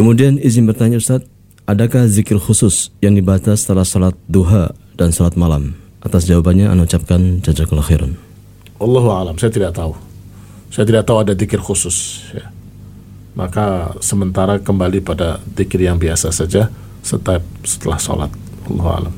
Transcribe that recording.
Kemudian izin bertanya Ustaz, adakah zikir khusus yang dibaca setelah salat duha dan salat malam? Atas jawabannya anda ucapkan jazakallahu khairan. Allahu alam, saya tidak tahu. Saya tidak tahu ada zikir khusus ya. Maka sementara kembali pada zikir yang biasa saja setiap setelah sholat. Allahu alam.